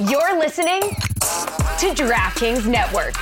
You're listening to DraftKings Network.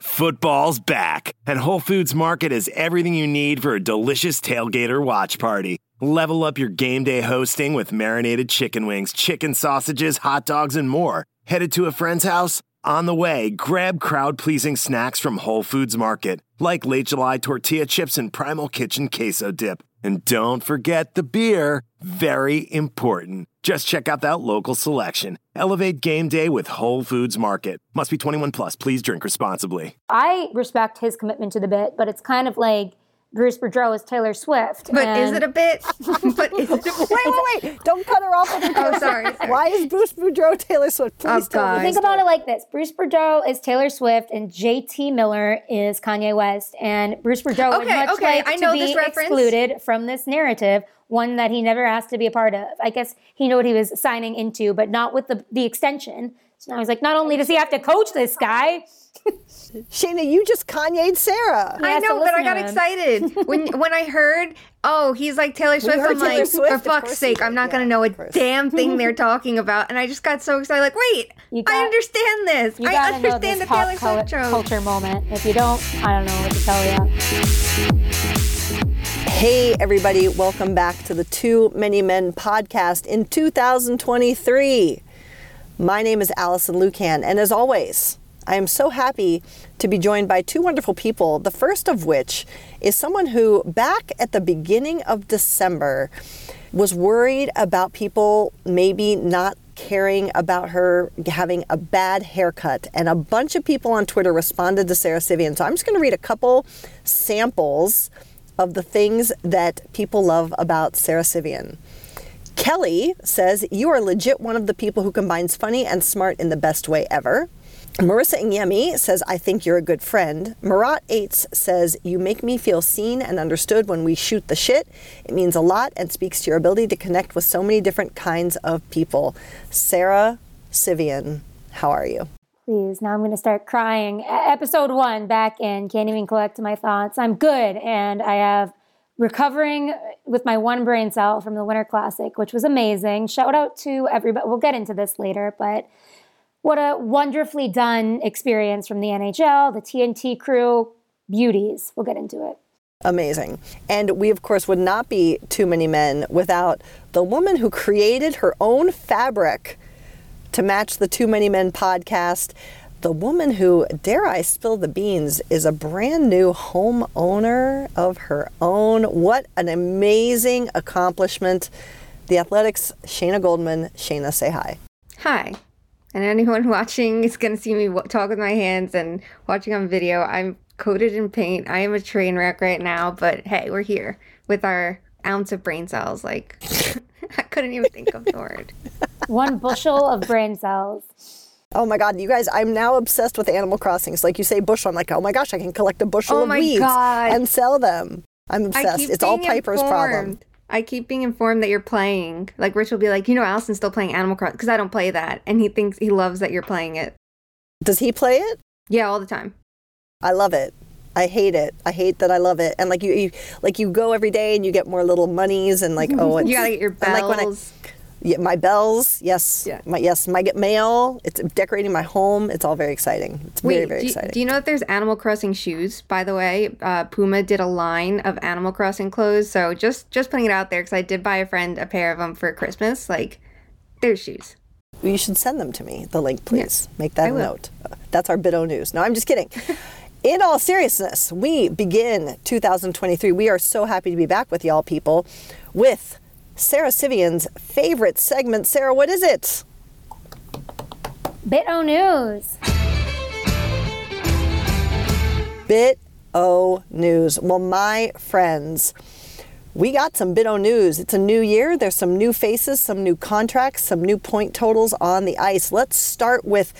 Football's back, and Whole Foods Market has everything you need for a delicious tailgate or watch party. Level up your game day hosting with marinated chicken wings, chicken sausages, hot dogs, and more. Headed to a friend's house? On the way, grab crowd pleasing snacks from Whole Foods Market, like late July tortilla chips and Primal Kitchen queso dip. And don't forget the beer. Very important. Just check out that local selection. Elevate game day with Whole Foods Market. Must be 21 plus. Please drink responsibly. I respect his commitment to the bit, but it's kind of like Bruce Boudreau is Taylor Swift. But and is it a bit? but is it a bit? Wait, wait, wait! Don't cut her off. Oh, sorry, sorry. Why is Bruce Boudreau Taylor Swift? Please Oh, tell me. Think about it like this: Bruce Boudreau is Taylor Swift, and JT Miller is Kanye West. And Bruce Boudreau would Okay, much okay, like I to know be this reference. excluded from this narrative, one that he never asked to be a part of. I guess he knew what he was signing into, but not with the the extension. So now he's like, not only does he have to coach this guy, Shayna, you just Kanye'd Sarah. I has to know, but I got excited when when I heard, oh, he's like Taylor Swift. I'm Taylor like, Swift, for fuck's sake. I'm not gonna know a of damn thing they're talking about. And I just got so excited. Like, wait, You I understand this. you I gotta know understand this the Taylor pop cul- Swift joke. culture moment. If you don't, I don't know what to tell you. Hey, everybody, welcome back to the Too Many Men podcast in 2023. My name is Allison Lukan, and as always, I am so happy to be joined by two wonderful people. The first of which is someone who, back at the beginning of December, was worried about people maybe not caring about her having a bad haircut. And a bunch of people on Twitter responded to Sarah Civian. So I'm just going to read a couple samples of the things that people love about Sarah Civian. Kelly says, You are legit one of the people who combines funny and smart in the best way ever. Marissa Inyemi says, I think you're a good friend. Marat Aites says, You make me feel seen and understood when we shoot the shit. It means a lot and speaks to your ability to connect with so many different kinds of people. Sarah Civian, how are you? Please, now I'm going to start crying. Episode one, back in, can't even collect my thoughts. I'm good, and I have recovering uh, with my one brain cell from the Winter Classic, which was amazing. Shout out to everybody. We'll get into this later, but what a wonderfully done experience from the NHL, the TNT crew, beauties. We'll get into it. Amazing. And we, of course, would not be too many men without the woman who created her own fabric to match the Too Many Men podcast. The woman who, dare I spill the beans, is a brand new homeowner of her own. What an amazing accomplishment. The Athletics, Shayna Goldman. Shayna, say hi. Hi. And anyone watching is going to see me w- talk with my hands and watching on video. I'm coated in paint. I am a train wreck right now, but hey, we're here with our ounce of brain cells. Like, I couldn't even think of the word. One bushel of brain cells. Oh my God, you guys, I'm now obsessed with Animal Crossing. It's like you say bushel. I'm like, oh my gosh, I can collect a bushel Oh of my weeds God. and sell them. I'm obsessed. It's all being Piper's problem. I keep being informed that you're playing. Like, Rich will be like, you know, Allison's still playing Animal Crossing because I don't play that. And he thinks he loves that you're playing it. Does he play it? Yeah, all the time. I love it. I hate it. I hate that I love it. And like you, you like you go every day and you get more little monies and like oh, it's, You gotta get your and, bells. like, when I- yeah, my bells, yes, Yeah. my yes, my get mail. It's decorating my home. It's all very exciting. It's very very do, you- exciting. do you know that there's Animal Crossing shoes? By the way, uh, Puma did a line of Animal Crossing clothes. So just just putting it out there because I did buy a friend a pair of them for Christmas. Like, there's shoes. you should send them to me. The link, please. Make that I a will. note. That's our Bido news. No, I'm just kidding. In all seriousness, we begin 2023. We are so happy to be back with y'all people with Sarah Civian's favorite segment. Sarah, what is it? Bit O News. Bit O News. Well, my friends, we got some Bit O News. It's a new year. There's some new faces, some new contracts, some new point totals on the ice. Let's start with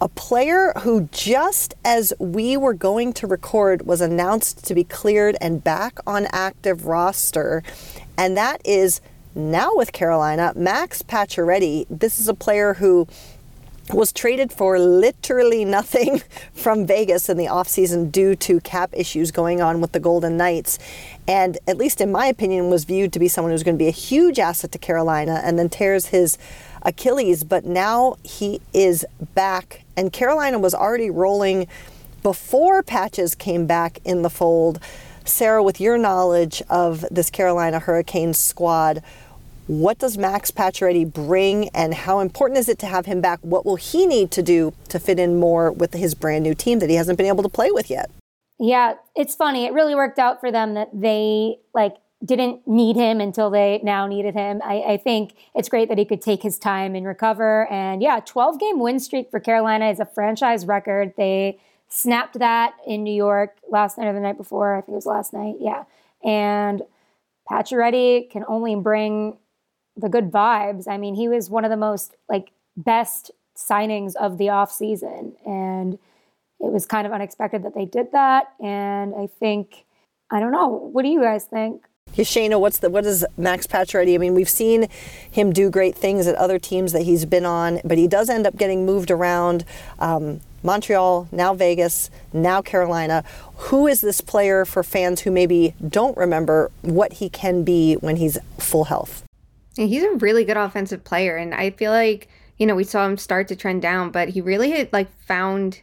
a player who, just as we were going to record, was announced to be cleared and back on active roster. And that is now with Carolina, Max Pacioretty. This is a player who was traded for literally nothing from Vegas in the offseason due to cap issues going on with the Golden Knights. And at least in my opinion, was viewed to be someone who's going to be a huge asset to Carolina and then tears his Achilles. But now he is back, and Carolina was already rolling before Patches came back in the fold. Sarah, with your knowledge of this Carolina Hurricanes squad, what does Max Pacioretty bring, and how important is it to have him back? What will he need to do to fit in more with his brand new team that he hasn't been able to play with yet? Yeah, it's funny. It really worked out for them that they like didn't need him until they now needed him. I, I, think it's great that he could take his time and recover. And yeah, 12 game win streak for Carolina is a franchise record. They snapped that in New York last night or the night before. I think it was last night. Yeah. And Pacioretty can only bring the good vibes. I mean, he was one of the most like best signings of the off season, and it was kind of unexpected that they did that. And I think, I don't know, what do you guys think? Shayna, what's the what is Max Pacioretty? I mean, we've seen him do great things at other teams that he's been on, but he does end up getting moved around. Um, Montreal, now Vegas, now Carolina. Who is this player for fans who maybe don't remember what he can be when he's full health? He's a really good offensive player, and I feel like you know we saw him start to trend down, but he really hit like found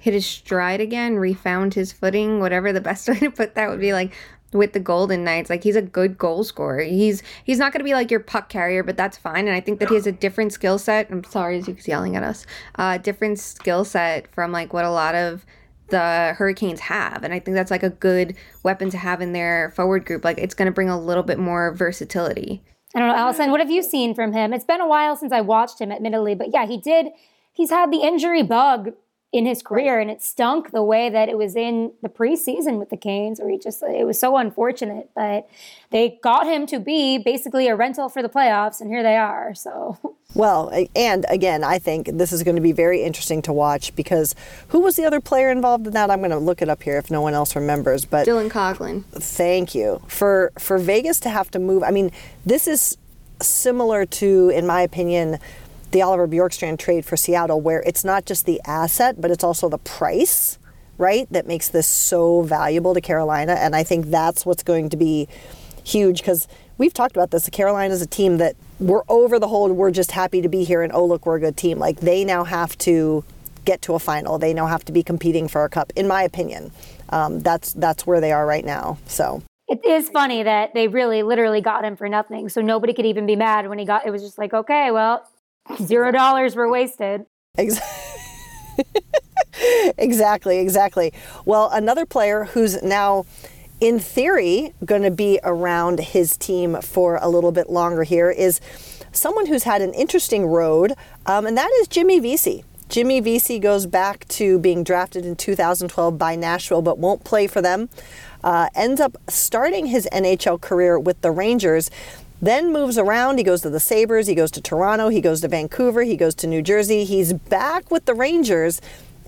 hit his stride again, refound his footing, whatever the best way to put that would be like with the Golden Knights. Like he's a good goal scorer. He's he's not going to be like your puck carrier, but that's fine. And I think that he has a different skill set. I'm sorry, he's yelling at us. Uh, different skill set from like what a lot of the Hurricanes have. And I think that's like a good weapon to have in their forward group. Like it's going to bring a little bit more versatility. I don't know, Allison, what have you seen from him? It's been a while since I watched him, admittedly, but yeah, he did. He's had the injury bug in his career, and it stunk the way that it was in the preseason with the Canes, where he just it was so unfortunate. But they got him to be basically a rental for the playoffs, and here they are. So well, and again, I think this is going to be very interesting to watch because who was the other player involved in that? I'm going to look it up here if no one else remembers. But Dylan Coghlan. Thank you for for Vegas to have to move. I mean, this is similar to, in my opinion the Oliver Bjorkstrand trade for Seattle, where it's not just the asset, but it's also the price, right, that makes this so valuable to Carolina. And I think that's what's going to be huge because we've talked about this. Carolina is a team that we're over the whole, we're just happy to be here, and oh, look, we're a good team. Like they now have to get to a final. They now have to be competing for a cup, in my opinion. Um, that's that's where they are right now. So it is funny that they really literally got him for nothing. So nobody could even be mad when he got it was just like, okay, well, Zero dollars were wasted. exactly, exactly. Well, another player who's now, in theory, going to be around his team for a little bit longer here is someone who's had an interesting road, um, and that is Jimmy Vesey. Jimmy Vesey goes back to being drafted in 2012 by Nashville, but won't play for them. Uh, ends up starting his NHL career with the Rangers then moves around. He goes to the Sabres, he goes to Toronto, he goes to Vancouver, he goes to New Jersey. He's back with the Rangers.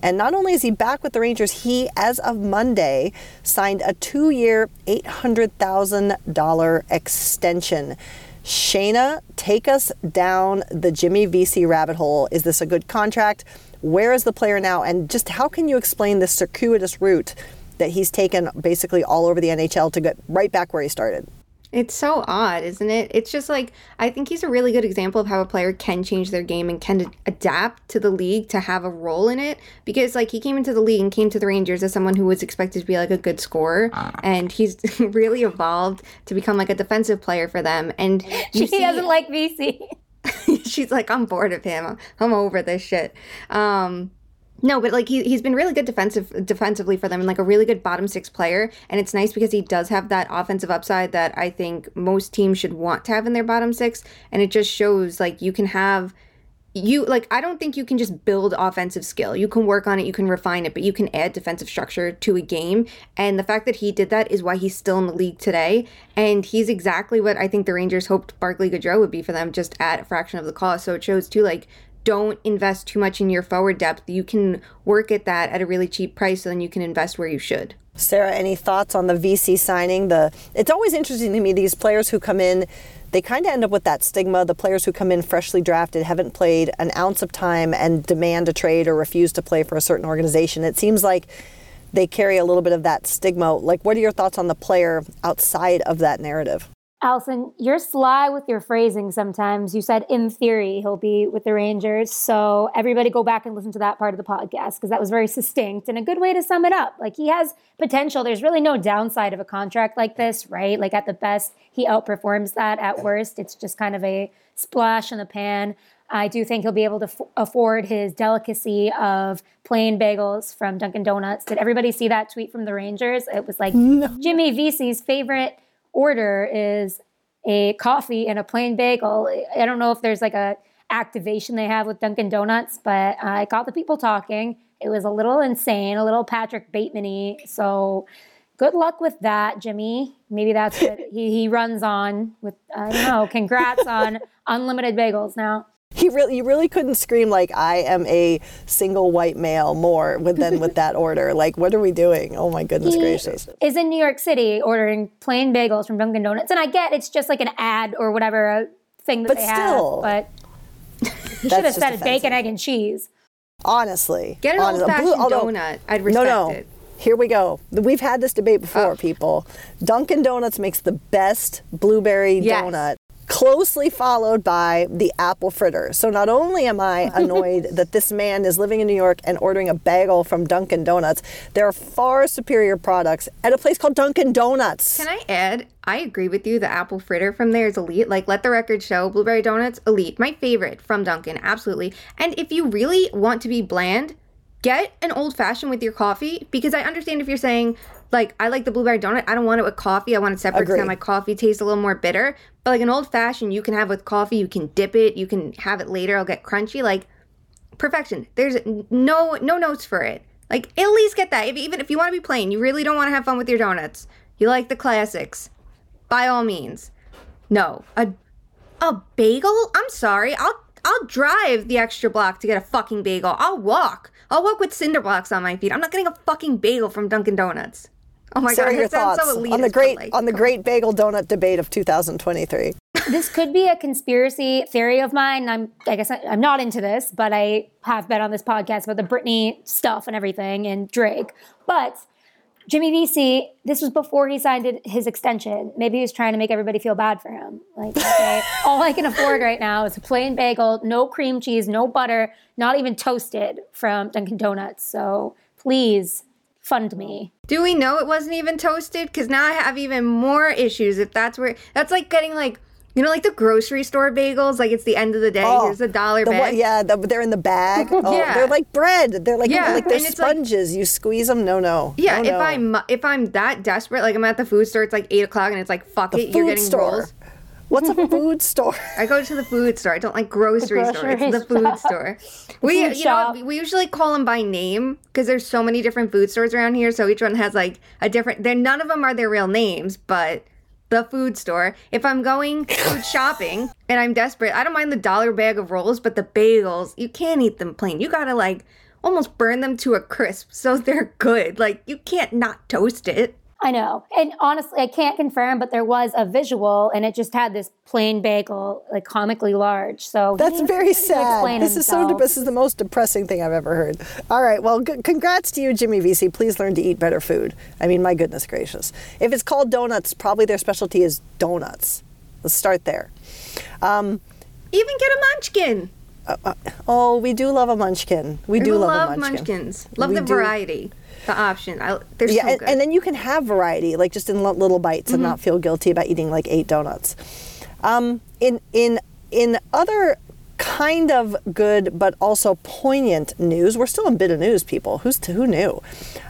And not only is he back with the Rangers, he, as of Monday, signed a two year, $800,000 extension. Shayna, take us down the Jimmy Vesey rabbit hole. Is this a good contract? Where is the player now? And just how can you explain this circuitous route that he's taken basically all over the NHL to get right back where he started? It's so odd, isn't it? It's just like I think he's a really good example of how a player can change their game and can adapt to the league to have a role in it. Because like he came into the league and came to the Rangers as someone who was expected to be like a good scorer, and he's really evolved to become like a defensive player for them. And she see, doesn't like Vesey. she's like, I'm bored of him. I'm over this shit. Um, no, but like he he's been really good defensive defensively for them and like a really good bottom six player. And it's nice because he does have that offensive upside that I think most teams should want to have in their bottom six. And it just shows like you can have you like I don't think you can just build offensive skill. You can work on it, you can refine it, but you can add defensive structure to a game. And the fact that he did that is why he's still in the league today. And he's exactly what I think the Rangers hoped Barclay Goodrow would be for them, just at a fraction of the cost. So it shows too like don't invest too much in your forward depth. You can work at that at a really cheap price, so then you can invest where you should. Sarah, any thoughts on the Vesey signing? The it's always interesting to me these players who come in, they kind of end up with that stigma. The players who come in freshly drafted haven't played an ounce of time and demand a trade or refuse to play for a certain organization. It seems like they carry a little bit of that stigma. Like, what are your thoughts on the player outside of that narrative? Allison, you're sly with your phrasing sometimes. You said, in theory, he'll be with the Rangers. So, everybody go back and listen to that part of the podcast because that was very succinct and a good way to sum it up. Like, he has potential. There's really no downside of a contract like this, right? Like, at the best, he outperforms that. At worst, it's just kind of a splash in the pan. I do think he'll be able to f- afford his delicacy of plain bagels from Dunkin' Donuts. Did everybody see that tweet from the Rangers? It was like no. Jimmy Vesey's favorite order is a coffee and a plain bagel. I don't know if there's like a activation they have with Dunkin' Donuts, but I got the people talking. It was a little insane, a little Patrick Bateman-y. So good luck with that, Jimmy. Maybe that's what he, he runs on with, I don't know. Congrats on unlimited bagels now he really you really couldn't scream like I am a single white male more with, than with that order. Like, what are we doing? Oh my goodness he gracious! Is in New York City ordering plain bagels from Dunkin' Donuts, and I get it's just like an ad or whatever a thing that but they still, have, but he should have said offensive. bacon, egg, and cheese. Honestly, get an old fashioned donut. I'd respect no, no. it. Here we go. We've had this debate before, oh. people. Dunkin' Donuts makes the best blueberry yes. donut closely followed by the apple fritter. So not only am I annoyed that this man is living in New York and ordering a bagel from Dunkin' Donuts, there are far superior products at a place called Dunkin' Donuts. Can I add? I agree with you. The apple fritter from there is elite. Like, let the record show, blueberry donuts, elite. My favorite from Dunkin', absolutely. And if you really want to be bland, get an old fashioned with your coffee because I understand if you're saying, like I like the blueberry donut. I don't want it with coffee. I want it separate because my coffee tastes a little more bitter. But like an old fashioned, you can have with coffee. You can dip it. You can have it later. It'll get crunchy. Like perfection. There's no no notes for it. Like at least get that. If, even if you want to be plain, you really don't want to have fun with your donuts. You like the classics. By all means, no a a bagel. I'm sorry. I'll I'll drive the extra block to get a fucking bagel. I'll walk. I'll walk with cinder blocks on my feet. I'm not getting a fucking bagel from Dunkin' Donuts. Oh my Sarah, god, your thoughts so elitist, on the great like, on the great bagel donut debate of 2023. this could be a conspiracy theory of mine. I'm I guess I, am not into this, but I have been on this podcast about the Britney stuff and everything and Drake. But Jimmy Vesey, this was before he signed his extension. Maybe he was trying to make everybody feel bad for him. Like, okay, all I can afford right now is a plain bagel, no cream cheese, no butter, not even toasted from Dunkin' Donuts. So please fund me. Do we know it wasn't even toasted? Because now I have even more issues. If that's where that's like getting like you know, like the grocery store bagels, like it's the end of the day. Oh, here's a dollar the, bag. Yeah, the, they're in the bag. Oh, yeah. they're like bread. They're like yeah. like they're sponges. Like, you squeeze them. No, no. Yeah, no, if no. I'm if I'm that desperate, like I'm at the food store, it's like eight o'clock, and it's like fuck the it, you're getting store. rolls. What's a food store? I go to the food store. I don't like grocery, store. It's the food store. we food you shop. know we usually call them by name because there's so many different food stores around here. So each one has like a different. They're none of them are their real names, but the food store. If I'm going food shopping and I'm desperate, I don't mind the dollar bag of rolls, but the bagels, you can't eat them plain. You gotta like almost burn them to a crisp so they're good. Like you can't not toast it. I know. And honestly, I can't confirm, but there was a visual and it just had this plain bagel, like comically large. So that's very sad. This is so this is the most depressing thing I've ever heard. All right. Well, g- congrats to you, Jimmy Vesey. Please learn to eat better food. I mean, my goodness gracious. If it's called donuts, probably their specialty is donuts. Let's start there. Um, Even get a munchkin. Uh, uh, oh, we do love a munchkin. We, we do love, love a munchkin. munchkins. Love we the do. variety the option. I, they're yeah, so and, and, then you can have variety, like just in little bites, mm-hmm. and not feel guilty about eating like eight donuts. Um, in in in other kind of good but also poignant news, we're still in bit of news, people. Who's to, who knew?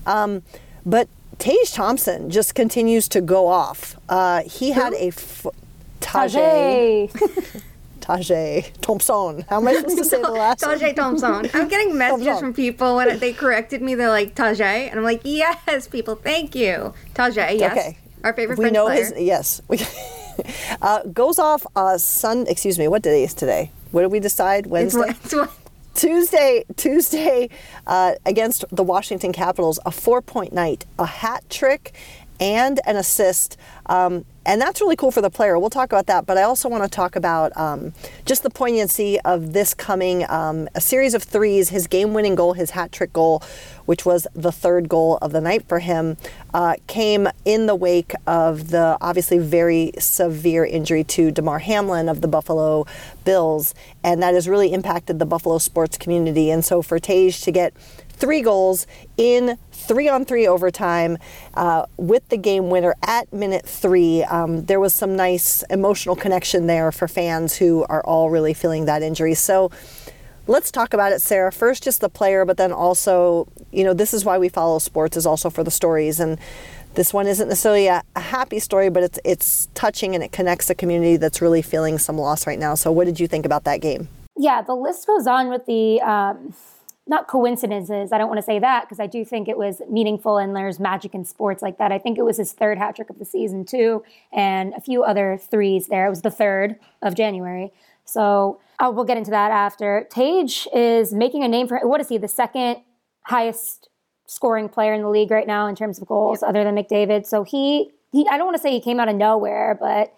Um, but Tage Thompson just continues to go off. Uh, he had a f- Tage. Tajay Thompson. How am I supposed to say the last Tajay Thompson. I'm getting messages from people when they corrected me. They're like, Tajay. And I'm like, yes, people, thank you. Tajay, yes. Okay. Our favorite we French know player. His, yes. uh, goes off uh, Sun, excuse me, what day is today? What did we decide? Wednesday? It's, it's, Tuesday, Tuesday uh, against the Washington Capitals, a four-point night, a hat trick, and an assist. Um, and that's really cool for the player. We'll talk about that, but I also want to talk about um, just the poignancy of this coming um, a series of threes, his game winning goal, his hat trick goal, which was the third goal of the night for him, uh, came in the wake of the obviously very severe injury to Damar Hamlin of the Buffalo Bills. And that has really impacted the Buffalo sports community. And so for Tage to get three goals in three on three overtime uh, with the game winner at minute three. Um, there was some nice emotional connection there for fans who are all really feeling that injury. So let's talk about it, Sarah. First, just the player, but then also, you know, this is why we follow sports, is also for the stories. And this one isn't necessarily a, a happy story, but it's it's touching and it connects a community that's really feeling some loss right now. So, what did you think about that game? Yeah, the list goes on with the um, not coincidences. I don't want to say that because I do think it was meaningful and there's magic in sports like that. I think it was his third hat trick of the season too, and a few other threes there. It was the third of January. So oh, we'll get into that after. Tage is making a name for what is he? The second highest scoring player in the league right now in terms of goals, yep. other than McDavid. So he he I don't want to say he came out of nowhere, but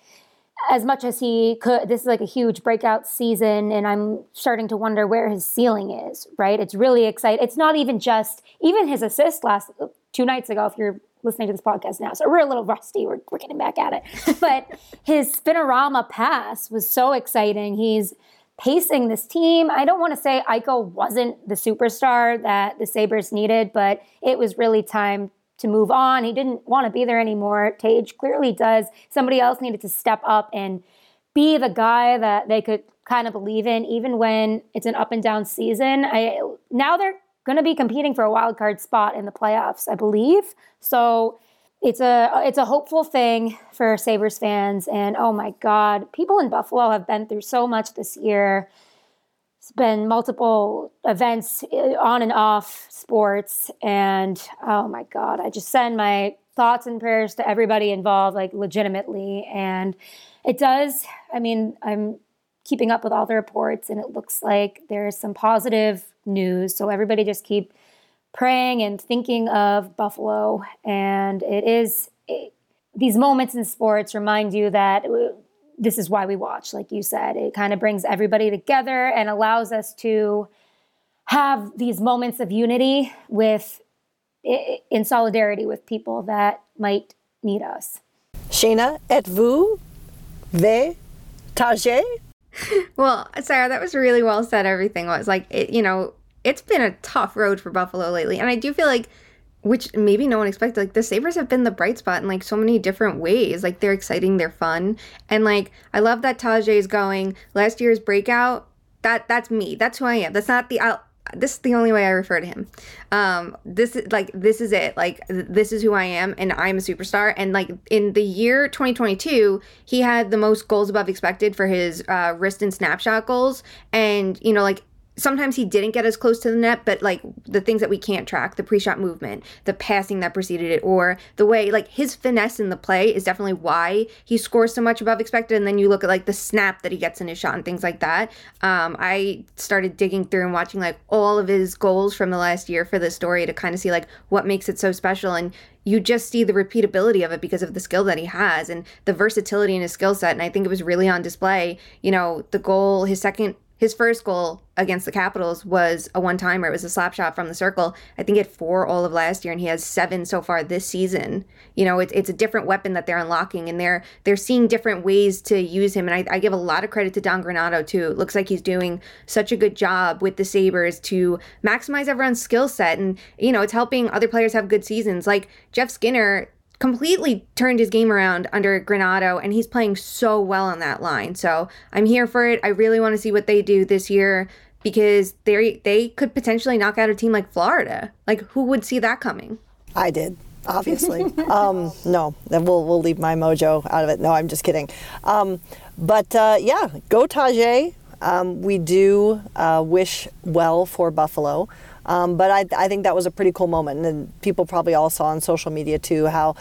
as much as he could this is like a huge breakout season and i'm starting to wonder where his ceiling is right? It's really exciting. It's not even just even his assist last two nights ago if you're listening to this podcast now so we're a little rusty we're, we're getting back at it. But his spinorama pass was so exciting. He's pacing this team. I don't want to say Eichel wasn't the superstar that the sabres needed but it was really time to move on. He didn't want to be there anymore. Tage clearly does. Somebody else needed to step up and be the guy that they could kind of believe in, even when it's an up and down season. I now they're going to be competing for a wild card spot in the playoffs, I believe. So it's a it's a hopeful thing for Sabres fans. And oh my God, people in Buffalo have been through so much this year been multiple events eh, on and off sports and oh my god i just send my thoughts and prayers to everybody involved like legitimately and it does i mean i'm keeping up with all the reports and it looks like there's some positive news so everybody just keep praying and thinking of buffalo and it is it, these moments in sports remind you that this is why we watch, like you said. It kind of brings everybody together and allows us to have these moments of unity with in solidarity with people that might need us. Shayna, êtes-vous ve Tage? Well, Sarah, that was really well said. Everything was like, it, you know, it's been a tough road for Buffalo lately. And I do feel like which maybe no one expected. Like the Sabres have been the bright spot in like so many different ways. Like they're exciting, they're fun. And like I love that Tage is going. Last year's breakout, that that's me. That's who I am. That's not the I'll, this is the only way I refer to him. Um, this is like this is it. Like this is who I am, and I'm a superstar. And like in the year 2022, he had the most goals above expected for his uh, wrist and snapshot goals. And you know, like sometimes he didn't get as close to the net, but like the things that we can't track, the pre-shot movement, the passing that preceded it, or the way like his finesse in the play is definitely why he scores so much above expected. And then you look at like the snap that he gets in his shot and things like that. Um, I started digging through and watching like all of his goals from the last year for this story to kind of see like what makes it so special. And you just see the repeatability of it because of the skill that he has and the versatility in his skill set. And I think it was really on display. You know, the goal, his second his first goal against the Capitals was a one timer. It was a slap shot from the circle. I think he had four all of last year, and he has seven so far this season. You know, it's, it's a different weapon that they're unlocking, and they're they're seeing different ways to use him. And I, I give a lot of credit to Don Granato too. It looks like he's doing such a good job with the Sabres to maximize everyone's skill set, and you know, it's helping other players have good seasons. Like Jeff Skinner completely turned his game around under Granato, and he's playing so well on that line. So I'm here for it. I really want to see what they do this year because they they could potentially knock out a team like Florida. Like who would see that coming? I did. Obviously, um, no. Then we'll we'll leave my mojo out of it. No, I'm just kidding. Um, but uh, yeah, go Tage. Um, we do uh, wish well for Buffalo. Um, but I, I think that was a pretty cool moment. And people probably all saw on social media too how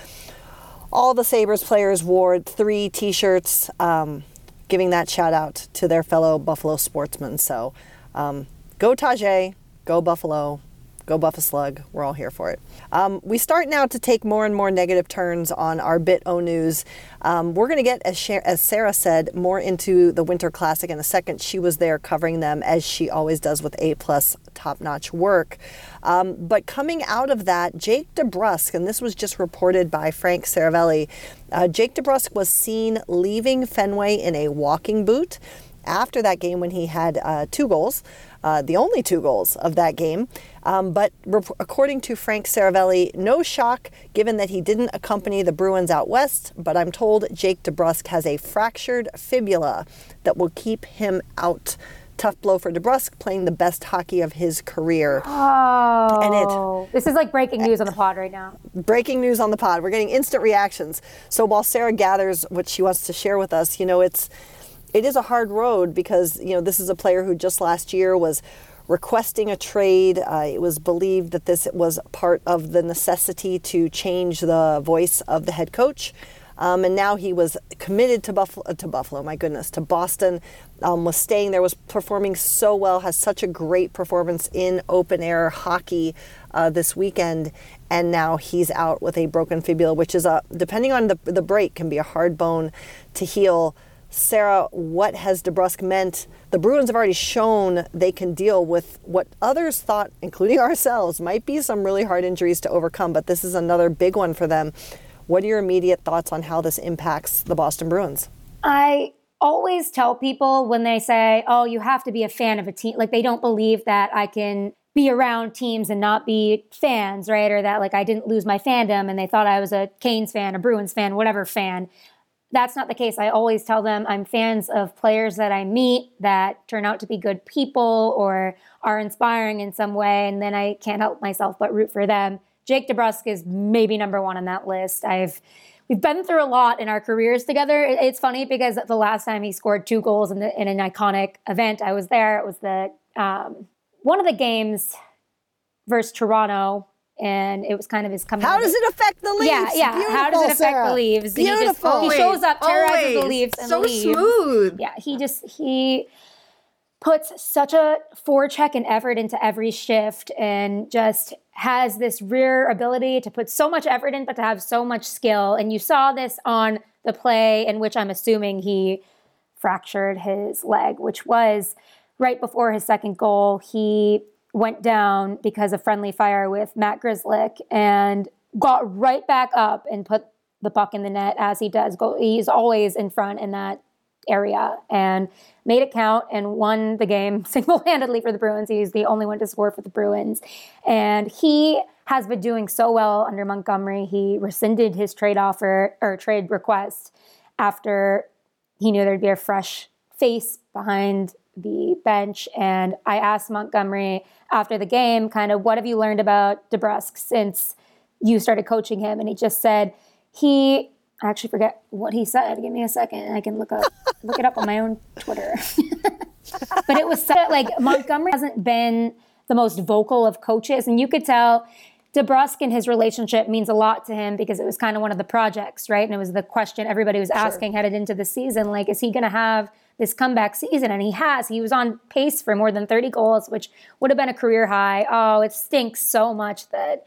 all the Sabres players wore three t shirts, um, giving that shout out to their fellow Buffalo sportsmen. So, um, Go Tajay, go Buffalo, Go Buff a Slug. We're all here for it. Um, we start now to take more and more negative turns on our Bit O News. Um, we're going to get, as, as Sarah said, more into the Winter Classic in a second. She was there covering them as she always does with A plus top notch work. Um, but coming out of that, Jake DeBrusk, and this was just reported by Frank Seravalli, uh, Jake DeBrusk was seen leaving Fenway in a walking boot after that game when he had uh, two goals, uh, the only two goals of that game. Um, but rep- according to Frank Seravalli, no shock given that he didn't accompany the Bruins out west. But I'm told Jake DeBrusk has a fractured fibula that will keep him out. Tough blow for DeBrusk, playing the best hockey of his career. Oh, And it- this is like breaking news on the pod right now. breaking news on the pod. We're getting instant reactions. So while Sarah gathers what she wants to share with us, you know, it's it is a hard road because you know this is a player who just last year was requesting a trade. Uh, it was believed that this was part of the necessity to change the voice of the head coach. Um, and now he was committed to Buffalo, to Buffalo, my goodness, to Boston. Um, was staying there, was performing so well, has such a great performance in open air hockey uh, this weekend, and now he's out with a broken fibula, which is a depending on the the break can be a hard bone to heal. Sarah, what has DeBrusk meant? The Bruins have already shown they can deal with what others thought, including ourselves, might be some really hard injuries to overcome, but this is another big one for them. What are your immediate thoughts on how this impacts the Boston Bruins? I always tell people when they say, "Oh, you have to be a fan of a team," like they don't believe that I can be around teams and not be fans, right? Or that like I didn't lose my fandom and they thought I was a Canes fan, a Bruins fan, whatever fan. That's not the case. I always tell them I'm fans of players that I meet that turn out to be good people or are inspiring in some way, and then I can't help myself but root for them. Jake DeBrusk is maybe number one on that list. I've we've been through a lot in our careers together. It's funny because the last time he scored two goals in, the, in an iconic event, I was there. It was the um, one of the games versus Toronto, and it was kind of his coming. How does it affect the leaves? Yeah, yeah. How does it affect Sarah. the Leaves? He just- oh, Beautiful. he shows up, terrorizes the leaves, and so leaves. smooth. Yeah, he just he puts such a forecheck and effort into every shift and just has this rare ability to put so much effort in but to have so much skill and you saw this on the play in which I'm assuming he fractured his leg which was right before his second goal he went down because of friendly fire with Matt Grzelcyk and got right back up and put the puck in the net as he does go he's always in front in that area and made it count and won the game single-handedly for the Bruins. He's the only one to score for the Bruins. And he has been doing so well under Montgomery. He rescinded his trade offer or trade request after he knew there'd be a fresh face behind the bench. And I asked Montgomery after the game, kind of, what have you learned about DeBrusk since you started coaching him? And he just said he I actually forget what he said. Give me a second. I can look up look it up on my own Twitter. but it was so, like Montgomery hasn't been the most vocal of coaches, and you could tell DeBrusk and his relationship means a lot to him because it was kind of one of the projects, right? And it was the question everybody was asking headed into the season, like, is he going to have this comeback season? And he has. He was on pace for more than 30 goals, which would have been a career high. Oh, it stinks so much that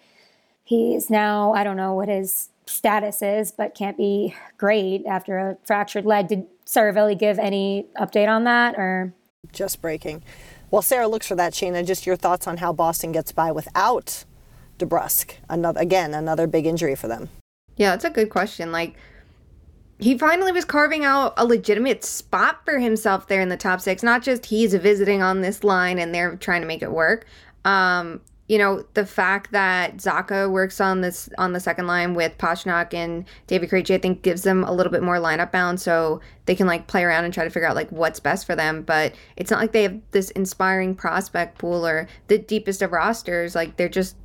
he's now I don't know what his status is, but can't be great after a fractured leg. Did Seravalli give any update on that or? Just breaking. While Sarah looks for that, Shayna, just your thoughts on how Boston gets by without DeBrusk. Another again, another big injury for them. Yeah, that's a good question. Like, he finally was carving out a legitimate spot for himself there in the top six. Not just he's visiting on this line and they're trying to make it work. Um, you know, the fact that Zacha works on this on the second line with Pastrnak and David Krejci, I think gives them a little bit more lineup bound so they can like play around and try to figure out like what's best for them. But it's not like they have this inspiring prospect pool or the deepest of rosters. Like they're just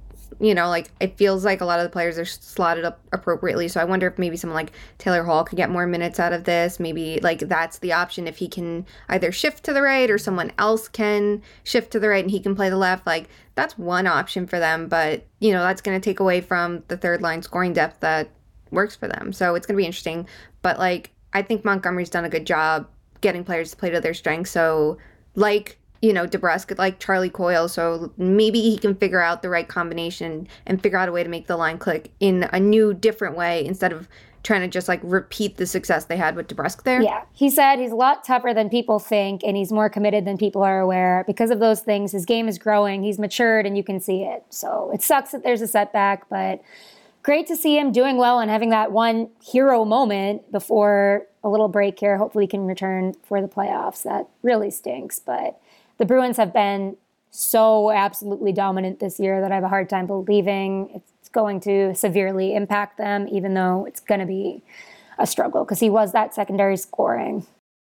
you know, like it feels like a lot of the players are slotted up appropriately. So I wonder if maybe someone like Taylor Hall could get more minutes out of this. Maybe like that's the option if he can either shift to the right or someone else can shift to the right and he can play the left. Like that's one option for them, but you know, that's going to take away from the third line scoring depth that works for them. So it's going to be interesting. But like I think Montgomery's done a good job getting players to play to their strengths. So like you know, DeBrusk like Charlie Coyle. So maybe he can figure out the right combination and figure out a way to make the line click in a new, different way instead of trying to just like repeat the success they had with DeBrusk there. Yeah. He said he's a lot tougher than people think and he's more committed than people are aware. Because of those things, his game is growing. He's matured and you can see it. So it sucks that there's a setback, but great to see him doing well and having that one hero moment before a little break here. Hopefully, he can return for the playoffs. That really stinks. But the Bruins have been so absolutely dominant this year that I have a hard time believing it's going to severely impact them, even though it's going to be a struggle because he was that secondary scoring.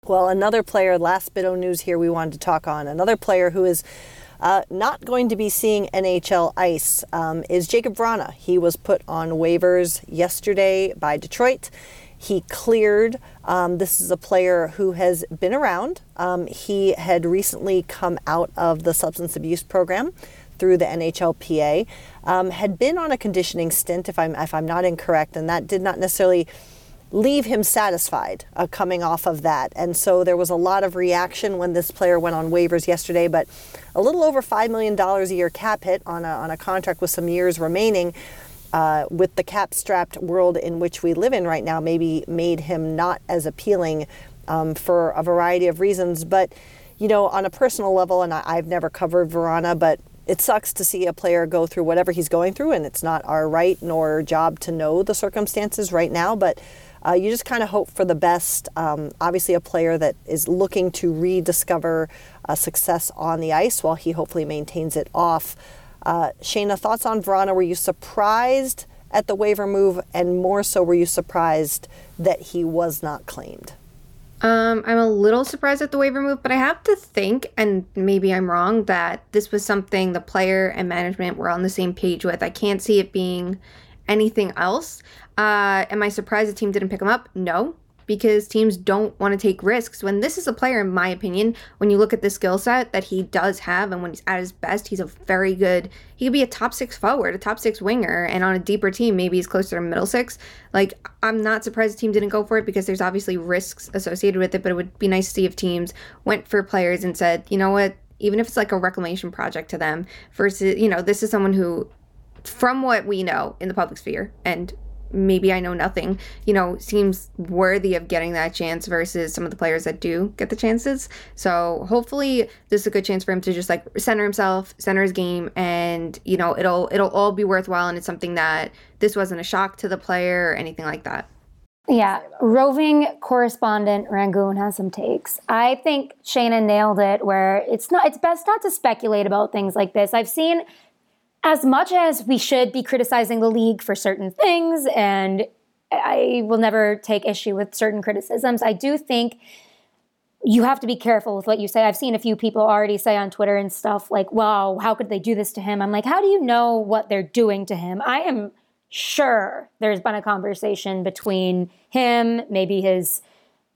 Well, another player, last bit of news here we wanted to talk on, another player who is uh, not going to be seeing NHL ice um, is Jakub Vrana. He was put on waivers yesterday by Detroit. He cleared. Um, this is a player who has been around. Um, he had recently come out of the substance abuse program through the NHLPA. Um, had been on a conditioning stint, if I'm if I'm not incorrect, and that did not necessarily leave him satisfied uh, coming off of that. And so there was a lot of reaction when this player went on waivers yesterday, but a little over $5 million a year cap hit on a, on a contract with some years remaining uh, with the cap strapped world in which we live in right now, maybe made him not as appealing um, for a variety of reasons. But, you know, on a personal level, and I, I've never covered Vrana, but it sucks to see a player go through whatever he's going through, and it's not our right nor job to know the circumstances right now. But uh, you just kind of hope for the best. Um, obviously, a player that is looking to rediscover success on the ice while he hopefully maintains it off. Uh, Shayna, thoughts on Vrana? Were you surprised at the waiver move, and more so, were you surprised that he was not claimed? Um, I'm a little surprised at the waiver move, but I have to think, and maybe I'm wrong, that this was something the player and management were on the same page with. I can't see it being anything else. Uh, am I surprised the team didn't pick him up? No because teams don't want to take risks. When this is a player, in my opinion, when you look at the skill set that he does have and when he's at his best, he's a very good, he could be a top six forward, a top six winger, and on a deeper team, maybe he's closer to middle six. Like, I'm not surprised the team didn't go for it because there's obviously risks associated with it, but it would be nice to see if teams went for players and said, you know what, even if it's like a reclamation project to them versus, you know, this is someone who from what we know in the public sphere and maybe I know nothing, you know, seems worthy of getting that chance versus some of the players that do get the chances. So hopefully this is a good chance for him to just like center himself, center his game, and you know, it'll it'll all be worthwhile and it's something that this wasn't a shock to the player or anything like that. Yeah, roving correspondent Rangoon has some takes. I think Shayna nailed it where it's not it's best not to speculate about things like this. I've seen as much as we should be criticizing the league for certain things, and I will never take issue with certain criticisms, I do think you have to be careful with what you say. I've seen a few people already say on Twitter and stuff like, wow, how could they do this to him? I'm like, how do you know what they're doing to him? I am sure there's been a conversation between him, maybe his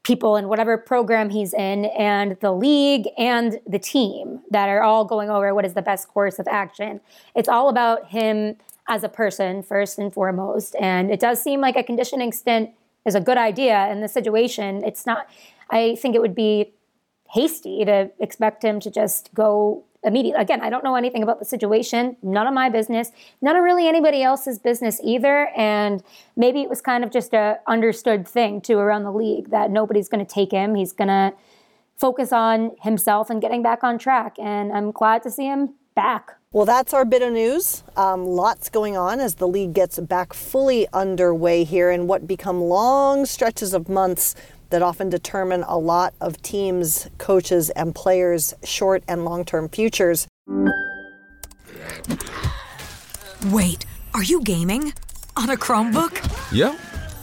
people in whatever program he's in and the league and the team that are all going over what is the best course of action. It's all about him as a person first and foremost. And it does seem like a conditioning stint is a good idea in the situation. It's not, I think it would be hasty to expect him to just go immediately. Again, I don't know anything about the situation. None of my business. None of really anybody else's business either. And maybe it was kind of just a understood thing too around the league that nobody's going to take him. He's going to focus on himself and getting back on track. And I'm glad to see him back. Well, that's our bit of news. Um, lots going on as the league gets back fully underway here in what become long stretches of months that often determine a lot of teams, coaches, and players' short and long term futures. Wait, are you gaming? On a Chromebook? Yep.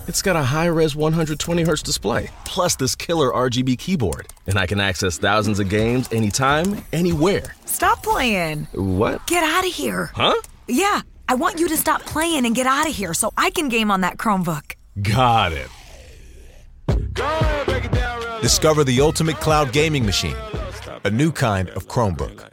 It's got a high res 120Hz display, plus this killer RGB keyboard. And I can access thousands of games anytime, anywhere. Stop playing. What? Get out of here. Huh? Yeah, I want you to stop playing and get out of here so I can game on that Chromebook. Got it. Discover the ultimate cloud gaming machine, a new kind of Chromebook.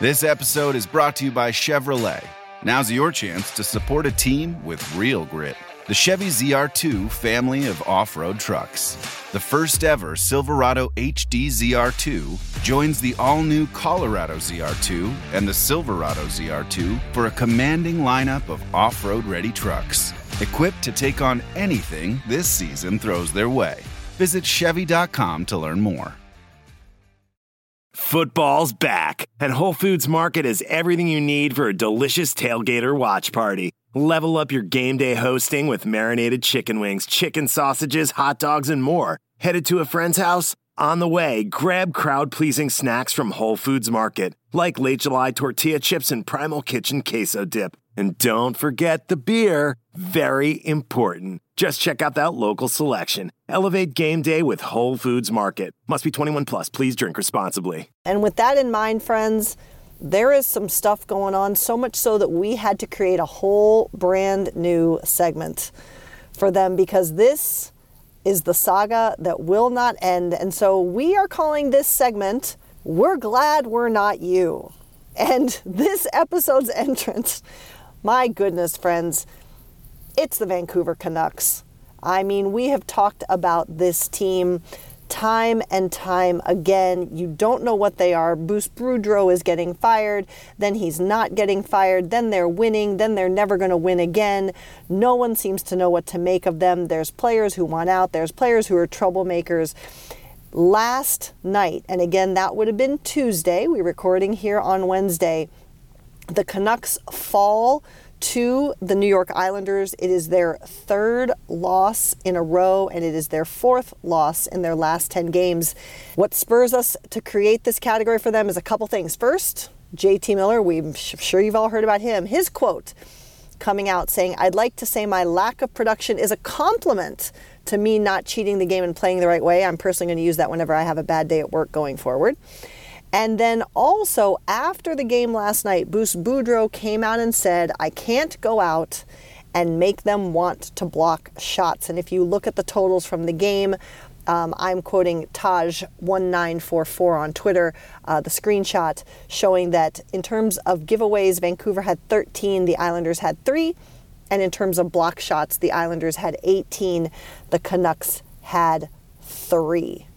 This episode is brought to you by Chevrolet. Now's your chance to support a team with real grit. the Chevy ZR2 family of off road trucks. The first ever Silverado HD ZR2 joins the all new Colorado ZR2 and the Silverado ZR2 for a commanding lineup of off road ready trucks, equipped to take on anything this season throws their way. Visit Chevy.com to learn more. Football's back, and Whole Foods Market has everything you need for a delicious tailgater watch party. Level up your game day hosting with marinated chicken wings, chicken sausages, hot dogs, and more. Headed to a friend's house? On the way, grab crowd pleasing snacks from Whole Foods Market, like late July tortilla chips and Primal Kitchen queso dip. And don't forget the beer. Very important. Just check out that local selection. Elevate game day with Whole Foods Market. Must be 21 plus. Please drink responsibly. And with that in mind, friends, there is some stuff going on, so much so that we had to create a whole brand new segment for them because this is the saga that will not end. And so we are calling this segment, We're Glad We're Not You. And this episode's entrance, my goodness, friends, it's the Vancouver Canucks. I mean, we have talked about this team time and time again. You don't know what they are. Bruce Boudreau is getting fired, then he's not getting fired, then they're winning, then they're never going to win again. No one seems to know what to make of them. There's players who want out, there's players who are troublemakers. Last night, and again, that would have been Tuesday, we're recording here on Wednesday, the Canucks fall to the New York Islanders. It is their third loss in a row, and it is their fourth loss in their last 10 games. What spurs us to create this category for them is a couple things. First, JT Miller, we're sure you've all heard about him. His quote coming out saying, I'd like to say my lack of production is a compliment to me not cheating the game and playing the right way. I'm personally going to use that whenever I have a bad day at work going forward. And then also after the game last night, Bruce Boudreau came out and said, I can't go out and make them want to block shots. And if you look at the totals from the game, um, I'm quoting Taj1944 on Twitter, uh, the screenshot showing that in terms of giveaways, Vancouver had 13, the Islanders had three. And in terms of block shots, the Islanders had 18, the Canucks had three.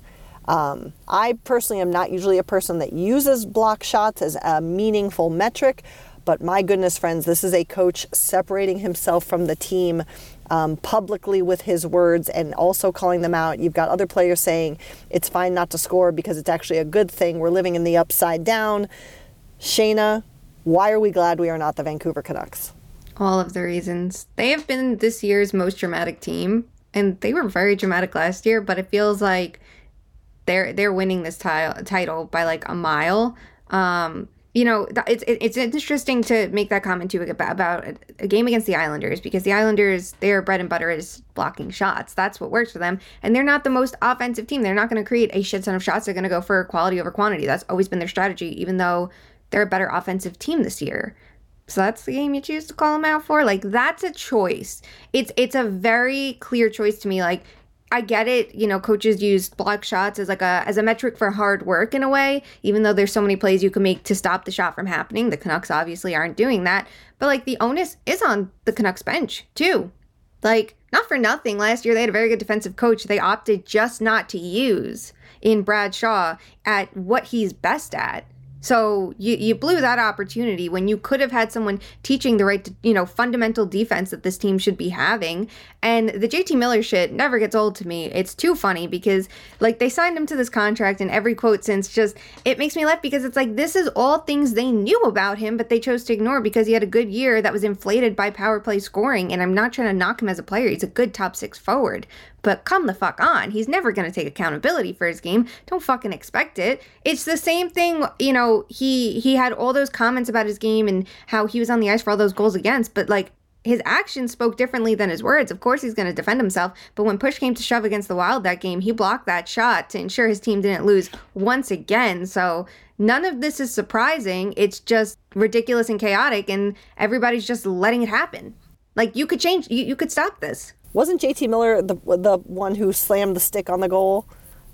Um, I personally am not usually a person that uses block shots as a meaningful metric, but my goodness, friends, this is a coach separating himself from the team um, publicly with his words and also calling them out. You've got other players saying it's fine not to score because it's actually a good thing. We're living in the upside down. Shayna, why are we glad we are not the Vancouver Canucks? All of the reasons. They have been this year's most dramatic team, and they were very dramatic last year, but it feels like they're they're winning this t- title by like a mile. Um, you know, it's it's interesting to make that comment too about, about a game against the Islanders because the Islanders their bread and butter is blocking shots. That's what works for them, and they're not the most offensive team. They're not going to create a shit ton of shots. They're going to go for quality over quantity. That's always been their strategy, even though they're a better offensive team this year. So that's the game you choose to call them out for. Like that's a choice. It's it's a very clear choice to me. Like I get it, you know, coaches use block shots as like a as a metric for hard work in a way, even though there's so many plays you can make to stop the shot from happening. The Canucks obviously aren't doing that, but like the onus is on the Canucks bench too. Like not for nothing, last year they had a very good defensive coach they opted just not to use in Brad Shaw at what he's best at. So you, you blew that opportunity when you could have had someone teaching the right, you know, fundamental defense that this team should be having. And the JT Miller shit never gets old to me. It's too funny because like they signed him to this contract and every quote since just it makes me laugh because it's like this is all things they knew about him, but they chose to ignore because he had a good year that was inflated by power play scoring. And I'm not trying to knock him as a player. He's a good top six forward. But come the fuck on. He's never going to take accountability for his game. Don't fucking expect it. It's the same thing, you know, he he had all those comments about his game and how he was on the ice for all those goals against, but like his actions spoke differently than his words. Of course, he's going to defend himself, but when push came to shove against the Wild that game, he blocked that shot to ensure his team didn't lose once again. So none of this is surprising. It's just ridiculous and chaotic, and everybody's just letting it happen. Like you could change, you, you could stop this. Wasn't JT Miller the the one who slammed the stick on the goal?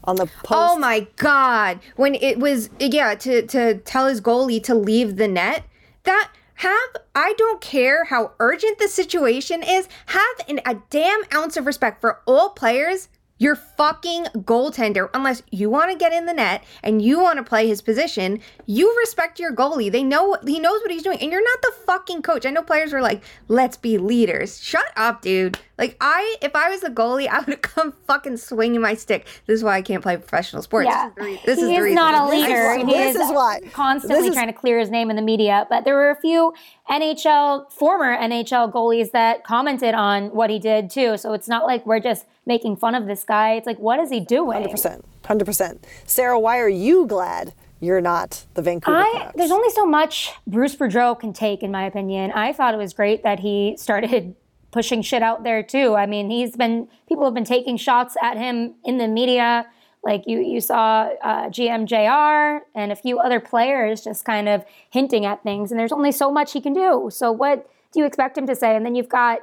On the post? Oh my god. When it was yeah, to to tell his goalie to leave the net. That have I don't care how urgent the situation is, have an, a damn ounce of respect for all players. Your fucking goaltender, unless you want to get in the net and you want to play his position, you respect your goalie. They know he knows what he's doing, and you're not the fucking coach. I know players were like, "Let's be leaders." Shut up, dude. Like I, if I was the goalie, I would come fucking swinging my stick. This is why I can't play professional sports. Yeah. This is the, re- this he is is not a leader. He This is why. constantly is- trying to clear his name in the media. But there were a few NHL, former NHL goalies that commented on what he did too. So it's not like we're just making fun of this guy. It's like, what is he doing? 100%. 100%. Sarah, why are you glad you're not the Vancouver I, Canucks? there's only so much Bruce Boudreau can take, in my opinion. I thought it was great that he started pushing shit out there too. I mean, he's been people have been taking shots at him in the media. Like you, you saw uh, GMJR and a few other players just kind of hinting at things, and there's only so much he can do. So what do you expect him to say? And then you've got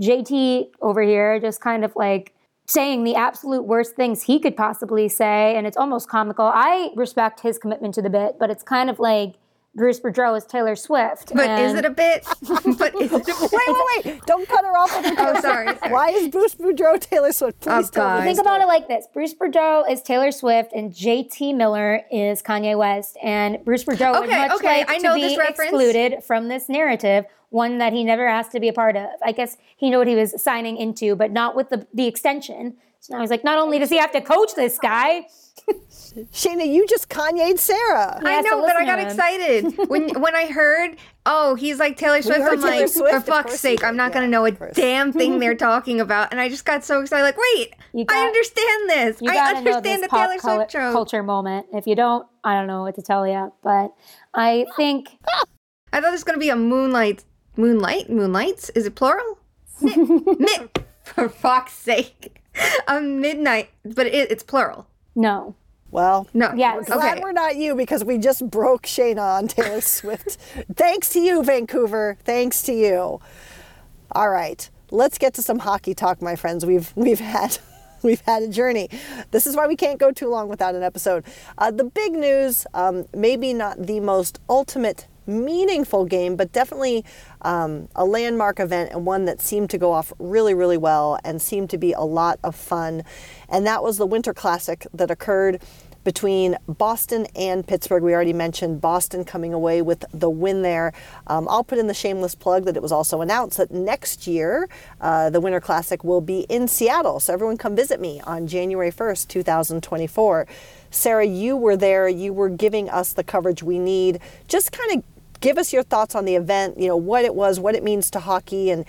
JT over here just kind of like saying the absolute worst things he could possibly say, and it's almost comical. I respect his commitment to the bit, but it's kind of like Bruce Boudreau is Taylor Swift. But is it a bit? but is it a bit? Wait, wait, wait. Don't cut her off. with her Oh, sorry, sorry. Why is Bruce Boudreau Taylor Swift? Please Oh, tell me. Think about it like this: Bruce Boudreau is Taylor Swift, and JT Miller is Kanye West. And Bruce Boudreau would Okay, much okay, like I to know be this reference. excluded from this narrative, one that he never asked to be a part of. I guess he knew what he was signing into, but not with the the extension. So now he's like, not only does he have to coach this guy, Shayna, you just Kanye'd Sarah. I has to know, but I got to excited when when I heard, oh, he's like Taylor Swift. I'm Taylor like, Swift, for fuck's sake. I'm not gonna know a of damn thing they're talking about. And I just got so excited. Like, wait, You I understand this. you I understand this the Taylor pop cul- Swift joke. culture moment. If you don't, I don't know what to tell you. But I think I thought it was gonna be a moonlight, moonlight, moonlights. Is it plural? Mid, for fuck's sake, a midnight, but it, it's plural. no. Well, No, Yes. glad okay. we're not you because we just broke Shayna on Taylor Swift. Thanks to you, Vancouver. Thanks to you. All right, let's get to some hockey talk, my friends. We've we've had we've had a journey. This is why we can't go too long without an episode. Uh, the big news, um, maybe not the most ultimate meaningful game, but definitely um, a landmark event and one that seemed to go off really, really well and seemed to be a lot of fun. And that was the Winter Classic that occurred between Boston and Pittsburgh. We already mentioned Boston coming away with the win there. Um, I'll put in the shameless plug that it was also announced that next year uh, the Winter Classic will be in Seattle. So everyone come visit me on January 1st, 2024. Sarah, you were there. You were giving us the coverage we need. Just kind of give us your thoughts on the event, you know, what it was, what it means to hockey, and,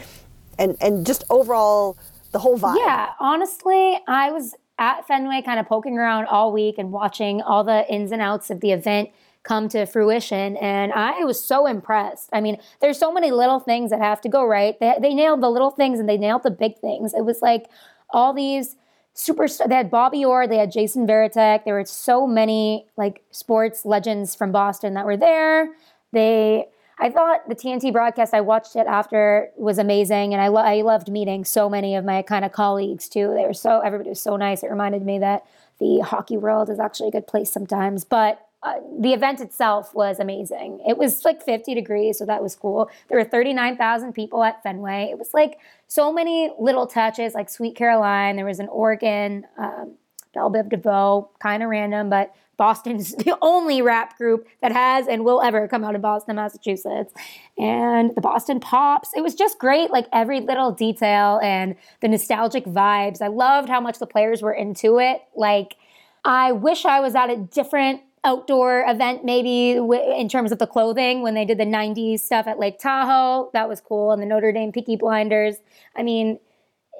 and, and just overall the whole vibe. Yeah, honestly, I was at Fenway kind of poking around all week and watching all the ins and outs of the event come to fruition. And I was so impressed. I mean, there's so many little things that have to go right. They, they nailed the little things and they nailed the big things. It was like all these superstar. They had Bobby Orr, they had Jason Varitek. There were so many like sports legends from Boston that were there. They, I thought the TNT broadcast. I watched it after was amazing, and I, lo- I loved meeting so many of my kind of colleagues too. They were so everybody was so nice. It reminded me that the hockey world is actually a good place sometimes. But uh, the event itself was amazing. It was like 50 degrees, so that was cool. There were 39,000 people at Fenway. It was like so many little touches, like Sweet Caroline. There was an organ, um, Bell Biv DeVoe, kind of random, but Boston's the only rap group that has and will ever come out of Boston, Massachusetts. And the Boston Pops. It was just great, like every little detail and the nostalgic vibes. I loved how much the players were into it. Like, I wish I was at a different outdoor event, maybe w- in terms of the clothing when they did the 90s stuff at Lake Tahoe. That was cool. And the Notre Dame Peaky Blinders. I mean,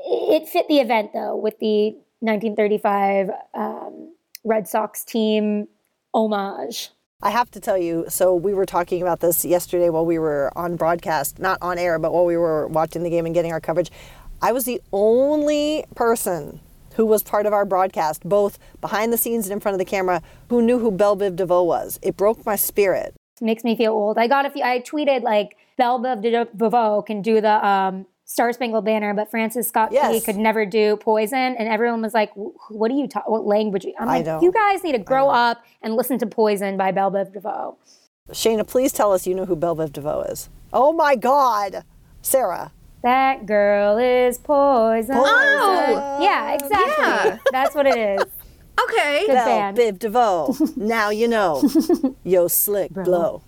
it fit the event though with the 1935 um, Red Sox team homage. I have to tell you, so we were talking about this yesterday while we were on broadcast, not on air, but while we were watching the game and getting our coverage. I was the only person who was part of our broadcast, both behind the scenes and in front of the camera, who knew who Bell Biv DeVoe was. It broke my spirit. It makes me feel old. I got a few, I tweeted like Bell Biv DeVoe can do the um, Star Spangled Banner, but Francis Scott Key Yes. could never do Poison. And everyone was like, what are you talking, what language? you-" I'm I like, know. you guys need to grow up and listen to Poison by Bell Biv DeVoe. Shayna, please tell us you know who Bell Biv DeVoe is. Oh my God. Sarah. That girl is poison. Oh! yeah, exactly. Yeah. That's what it is. Okay. Good Bell band. Biv DeVoe. now you know. Yo, slick blow.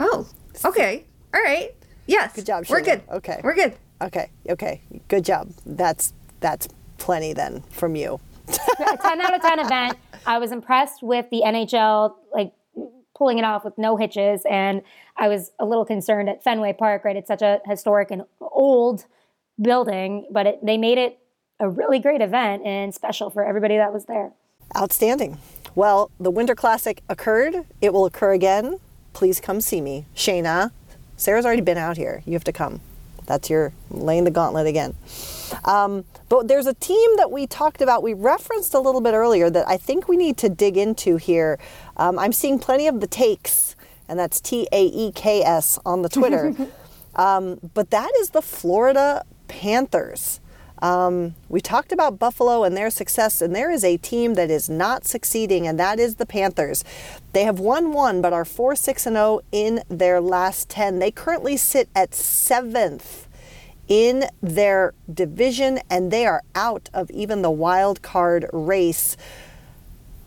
Oh. Okay. All right. Yes. Good job, We're good. Okay. We're good. Okay, okay. Good job. That's that's plenty then from you. a 10 out of 10 event. I was impressed with the NHL, like pulling it off with no hitches. And I was a little concerned at Fenway Park, right? It's such a historic and old building, but it, they made it a really great event and special for everybody that was there. Outstanding. Well, the Winter Classic occurred. It will occur again. Please come see me. Shayna, Sarah's already been out here. You have to come. That's your laying the gauntlet again. Um, but there's a team that we talked about, we referenced a little bit earlier that I think we need to dig into here. Um, I'm seeing plenty of the takes, and that's T A E K S on the Twitter. um, but that is the Florida Panthers. Um, we talked about Buffalo and their success, and there is a team that is not succeeding, and that is the Panthers. They have won one, but are 4 6 and 0 in their last 10. They currently sit at seventh in their division, and they are out of even the wild card race.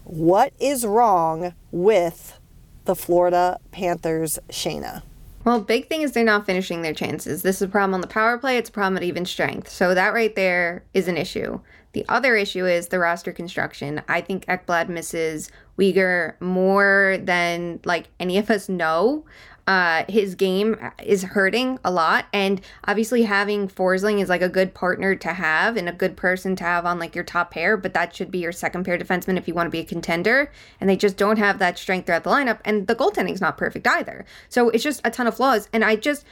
What is wrong with the Florida Panthers, Shayna? Well, big thing is they're not finishing their chances. This is a problem on the power play. It's a problem at even strength. So that right there is an issue. The other issue is the roster construction. I think Ekblad misses Weegar more than like any of us know. Uh, his game is hurting a lot, and obviously having Forsling is like a good partner to have and a good person to have on like your top pair. But that should be your second pair defenseman if you want to be a contender. And they just don't have that strength throughout the lineup, and the goaltending's not perfect either. So it's just a ton of flaws. And I just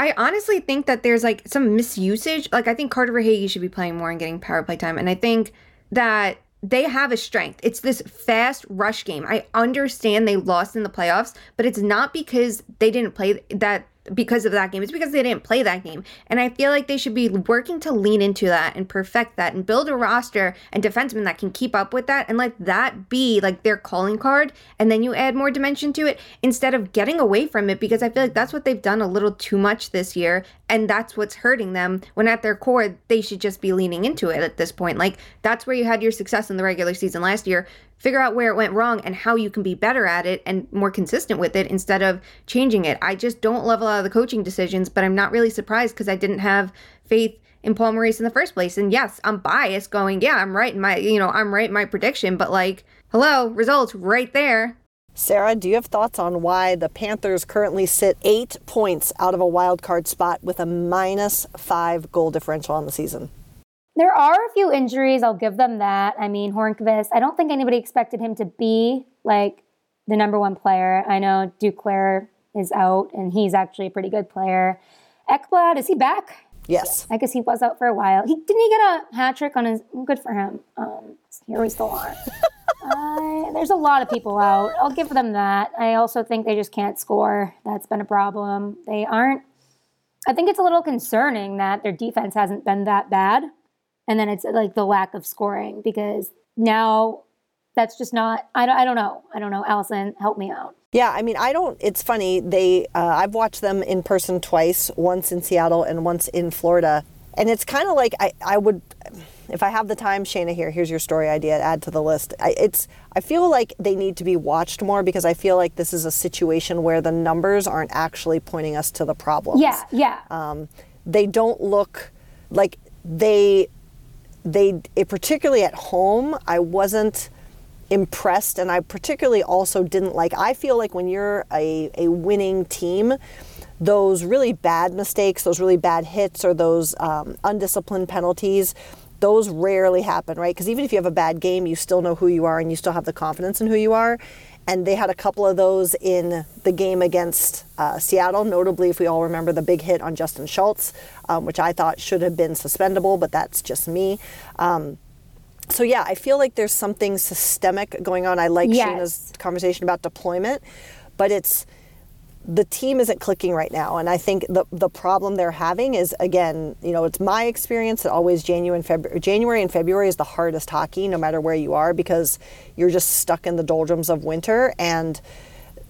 I honestly think that there's like some misusage. Like I think Carter Verhaeghe should be playing more and getting power play time. And I think that they have a strength. It's this fast rush game. I understand they lost in the playoffs, but it's not because they didn't play that because of that game. It's because they didn't play that game. And I feel like they should be working to lean into that and perfect that and build a roster and defensemen that can keep up with that and let that be like their calling card. And then you add more dimension to it instead of getting away from it because I feel like that's what they've done a little too much this year. And that's what's hurting them when at their core, they should just be leaning into it at this point. Like that's where you had your success in the regular season last year figure out where it went wrong and how you can be better at it and more consistent with it instead of changing it. I just don't love a lot of the coaching decisions, but I'm not really surprised because I didn't have faith in Paul Maurice in the first place. And yes, I'm biased going, yeah, I'm right in my, you know, I'm right in my prediction, but like, hello, results right there. Sarah, do you have thoughts on why the Panthers currently sit eight points out of a wild card spot with a minus five goal differential on the season? There are a few injuries. I'll give them that. I mean, Hornqvist, I don't think anybody expected him to be like the number one player. I know Duclair is out, and he's actually a pretty good player. Ekblad, is he back? Yes. I guess he was out for a while. He didn't he get a hat trick on his? Good for him. Um, here we still are. uh, there's a lot of people out. I'll give them that. I also think they just can't score. That's been a problem. They aren't. I think it's a little concerning that their defense hasn't been that bad, and then it's like the lack of scoring because now that's just not. I don't. I don't know. I don't know. Allison, help me out. Yeah, I mean, I don't. It's funny. They, uh, I've watched them in person twice. Once in Seattle and once in Florida, and it's kind of like I, I would, if I have the time, Shayna Here, here's your story idea. Add to the list. I, it's. I feel like they need to be watched more because I feel like this is a situation where the numbers aren't actually pointing us to the problems. Yeah. Yeah. Um, they don't look like they, they, particularly at home. I wasn't impressed and I particularly also didn't like I feel like when you're a, a winning team those really bad mistakes those really bad hits or those um, undisciplined penalties those rarely happen right because even if you have a bad game you still know who you are and you still have the confidence in who you are and they had a couple of those in the game against uh, Seattle, notably, if we all remember the big hit on Justin Schultz, um, which I thought should have been suspendable, but that's just me. Um, so yeah, I feel like there's something systemic going on. I like Yes. Shayna's conversation about deployment, but it's the team isn't clicking right now, and I think the the problem they're having is again, you know, it's my experience that always January and February, January and February is the hardest hockey, no matter where you are, because you're just stuck in the doldrums of winter and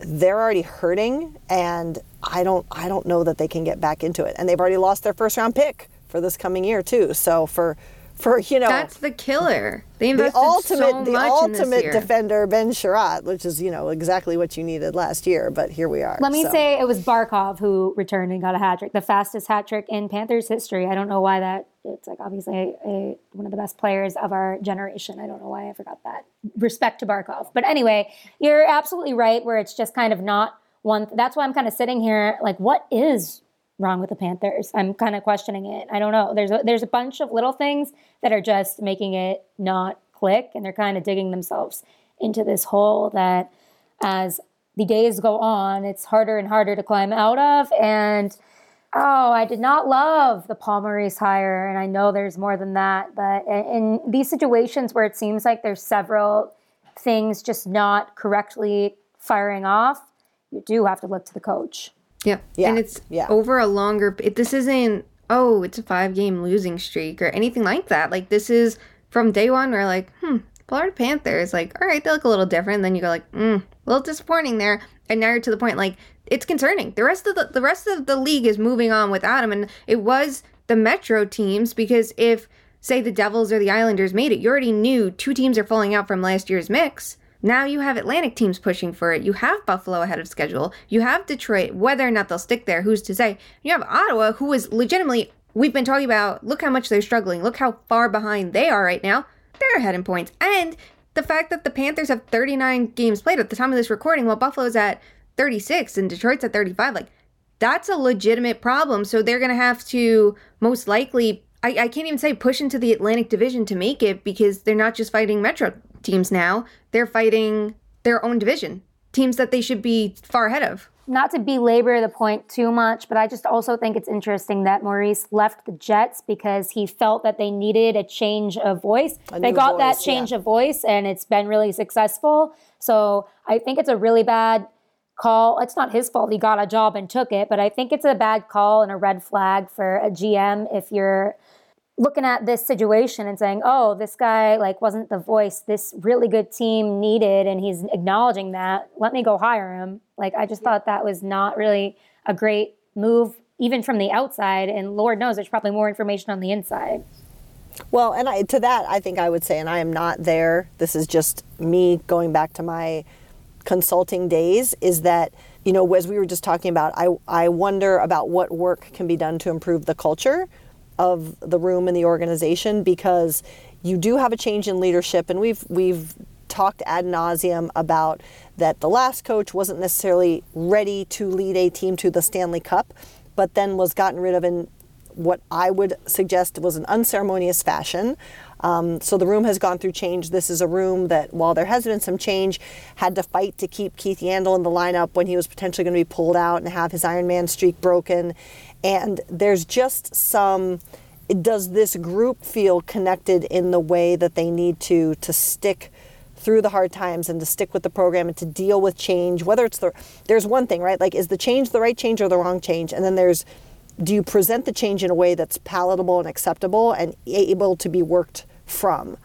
they're already hurting and I don't I don't know that they can get back into it. And they've already lost their first round pick for this coming year too. So for for you know That's the killer. They the invested ultimate so the much in this ultimate year. defender Ben Chiarot, which is you know exactly what you needed last year, but here we are. Let me so. say it was Barkov who returned and got a hat trick, the fastest hat trick in Panthers history. I don't know why that. It's like obviously a, a, one of the best players of our generation. I don't know why I forgot that. Respect to Barkov, but anyway, you're absolutely right. Where it's just kind of not one. That's why I'm kind of sitting here like, what is wrong with the Panthers? I'm kind of questioning it. I don't know. There's a, there's a bunch of little things that are just making it not click, and they're kind of digging themselves into this hole that as the days go on, it's harder and harder to climb out of. And oh, I did not love the Paul hire, and I know there's more than that. But in these situations where it seems like there's several things just not correctly firing off, you do have to look to the coach. Yeah. Yeah, And it's yeah. over a longer it, this isn't oh, it's a 5 game losing streak or anything like that. Like this is from day 1 where like, hmm, Florida Panthers like, all right, they look a little different. Then you go like, mm, a little disappointing there. And now you're to the point like it's concerning. The rest of the the rest of the league is moving on without him and it was the Metro teams because if say the Devils or the Islanders made it, you already knew two teams are falling out from last year's mix. Now you have Atlantic teams pushing for it. You have Buffalo ahead of schedule. You have Detroit. Whether or not they'll stick there, who's to say? You have Ottawa, who is legitimately, we've been talking about, look how much they're struggling. Look how far behind they are right now. They're ahead in points. And the fact that the Panthers have 39 games played at the time of this recording, while Buffalo's at 36 and Detroit's at 35, like, that's a legitimate problem. So they're going to have to most likely, I, I can't even say push into the Atlantic Division to make it because they're not just fighting Metro teams now, they're fighting their own division, teams that they should be far ahead of. not to belabor the point too much, but I just also think it's interesting that Maurice left the Jets because he felt that they needed a change of voice. they new got that change yeah. of voice, and it's been really successful. So I think it's a really bad call. It's not his fault he got a job and took it, but I think it's a bad call and a red flag for a GM if you're looking at this situation and saying, "Oh, this guy like wasn't the voice this really good team needed," and he's acknowledging that. Let me go hire him. Like I just thought that was not really a great move, even from the outside. And Lord knows, there's probably more information on the inside. Well, and I, to that, I think I would say, and I am not there. This is just me going back to my consulting days. Is that you know, as we were just talking about, I I wonder about what work can be done to improve the culture of the room and the organization because you do have a change in leadership, and we've we've talked ad nauseum about that the last coach wasn't necessarily ready to lead a team to the Stanley Cup, but then was gotten rid of in what I would suggest was an unceremonious fashion. Um, so the room has gone through change. This is a room that, while there has been some change, had to fight to keep Keith Yandle in the lineup when he was potentially going to be pulled out and have his Iron Man streak broken. And there's just some. Does this group feel connected in the way that they need to to stick through the hard times and to stick with the program and to deal with change? Whether it's the there's one thing, right? Like, is the change the right change or the wrong change? And then there's do you present the change in a way that's palatable and acceptable and able to be worked from?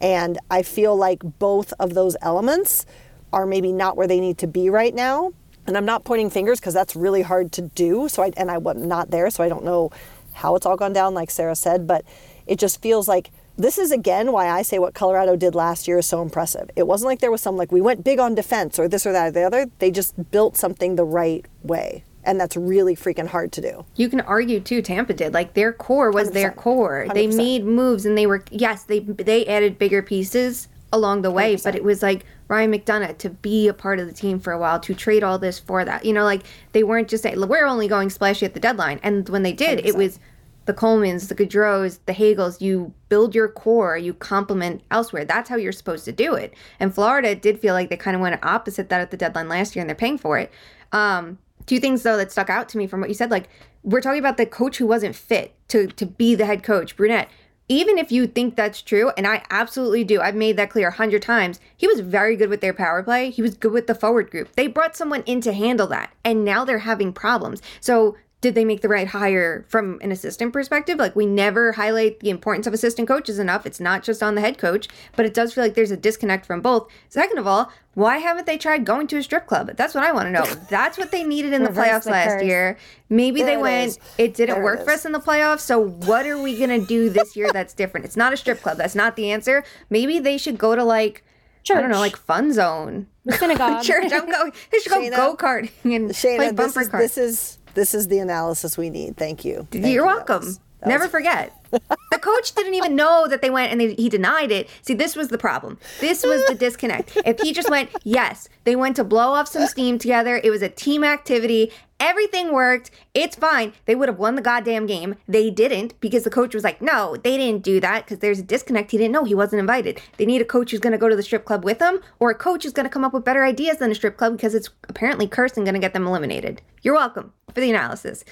And I feel like both of those elements are maybe not where they need to be right now. And I'm not pointing fingers because that's really hard to do. So I and I was not there, so I don't know how it's all gone down, like Sarah said. But it just feels like this is again why I say what Colorado did last year is so impressive. It wasn't like there was some like we went big on defense or this or that or the other. They just built something the right way. And that's really freaking hard to do. You can argue too. Tampa did like their core was their 100%. core. They 100%. made moves and they were yes they they added bigger pieces along the way, but it was like Ryan McDonagh to be a part of the team for a while to trade all this for that. You know, like they weren't just saying we're only going splashy at the deadline, and when they did, it was the Colemans, the Goodrows, the Hagels. You build your core, you complement elsewhere. That's how you're supposed to do it. And Florida did feel like they kind of went opposite that at the deadline last year, and they're paying for it. Um, two things though that stuck out to me from what you said, like we're talking about the coach who wasn't fit to to be the head coach, Brunette. Even if you think that's true, and I absolutely do, I've made that clear a hundred times. He was very good with their power play. He was good with the forward group. They brought someone in to handle that, and now they're having problems. So did they make the right hire from an assistant perspective? Like, we never highlight the importance of assistant coaches enough. It's not just on the head coach, but it does feel like there's a disconnect from both. Second of all, why haven't they tried going to a strip club? That's what I want to know. That's what they needed in the playoffs the last curse. year. Maybe There they it went, is. it didn't There it work for us in the playoffs. So, what are we going to do this year that's different? It's not a strip club. That's not the answer. Maybe they should go to like, I don't know, like Fun Zone. The synagogue. Church. I'm going. They should go go karting and play Shayna, this bumper is, cars. this is this is the analysis we need. Thank you. Thank You're you. That welcome. was- that Never was- forget. the coach didn't even know that they went and they, he denied it. See, this was the problem. This was the disconnect. If he just went, yes, they went to blow off some steam together. It was a team activity. Everything worked. It's fine. They would have won the goddamn game. They didn't because the coach was like, no, they didn't do that because there's a disconnect. He didn't know he wasn't invited. They need a coach who's going to go to the strip club with them or a coach who's going to come up with better ideas than a strip club because it's apparently cursed and going to get them eliminated. You're welcome for the analysis.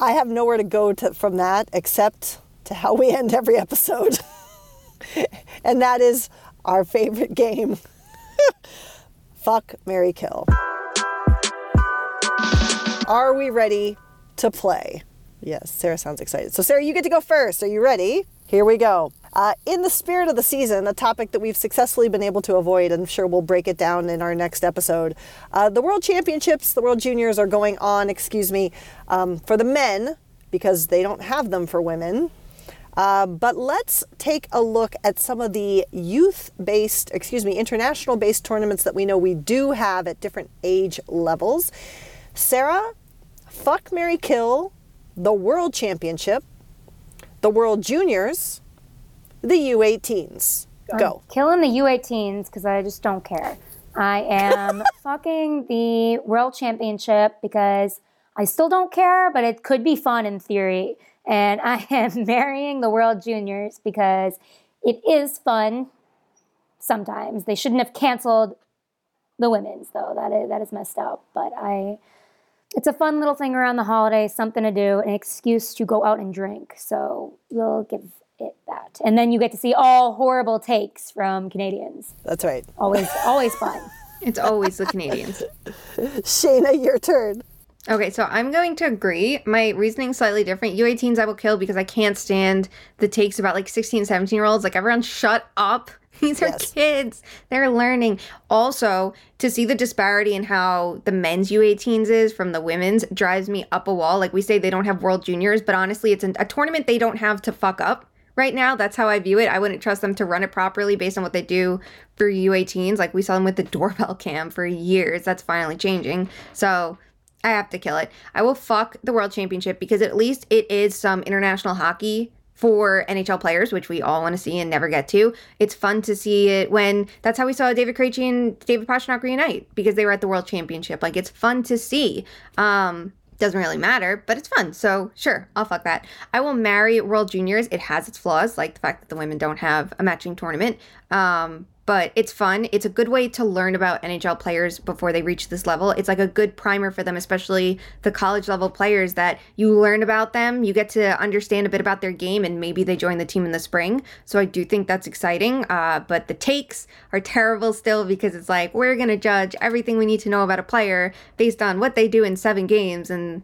I have nowhere to go to from that except to how we end every episode. and that is our favorite game. Fuck Marry Kill. Are we ready to play? Yes, Sarah sounds excited. So, Sarah, you get to go first. Are you ready? Here we go. Uh, in the spirit of the season, a topic that we've successfully been able to avoid, I'm sure we'll break it down in our next episode. Uh, the World Championships, the World Juniors are going on, excuse me, um, for the men because they don't have them for women. Uh, but let's take a look at some of the youth based, excuse me, international based tournaments that we know we do have at different age levels. Sarah, fuck Marry Kill, the World Championship, the World Juniors, the U18s. Go. Killing the U18s because I just don't care. I am fucking the World Championship because I still don't care, but it could be fun in theory. And I am marrying the World Juniors because it is fun sometimes. They shouldn't have canceled the women's though. That is that is messed up. But I it's a fun little thing around the holidays, something to do, an excuse to go out and drink. So we'll give it that. And then you get to see all horrible takes from Canadians. That's right. Always always fun. It's always the Canadians. Shayna, your turn. Okay, so I'm going to agree. My reasoning's slightly different. U18s I will kill because I can't stand the takes about like 16, 17 year olds. Like, everyone shut up. These are Yes. kids. They're learning. Also, to see the disparity in how the men's U18s is from the women's drives me up a wall. Like, we say they don't have world juniors, but honestly, it's an, a tournament they don't have to fuck up right now. That's how I view it. I wouldn't trust them to run it properly based on what they do for U18s. Like, we saw them with the doorbell cam for years. That's finally changing. So, I have to kill it. I will fuck the World Championship because at least it is some international hockey for NHL players, which we all want to see and never get to. It's fun to see it when that's how we saw David Krejci and David Pastrnak reunite because they were at the World Championship. Like it's fun to see. Um, doesn't really matter, but it's fun. So sure, I'll fuck that. I will marry World Juniors. It has its flaws, like the fact that the women don't have a matching tournament. Um, but it's fun. It's a good way to learn about NHL players before they reach this level. It's like a good primer for them, especially the college level players that you learn about them. You get to understand a bit about their game and maybe they join the team in the spring. So I do think that's exciting. Uh, but the takes are terrible still because it's like we're going to judge everything we need to know about a player based on what they do in seven games. And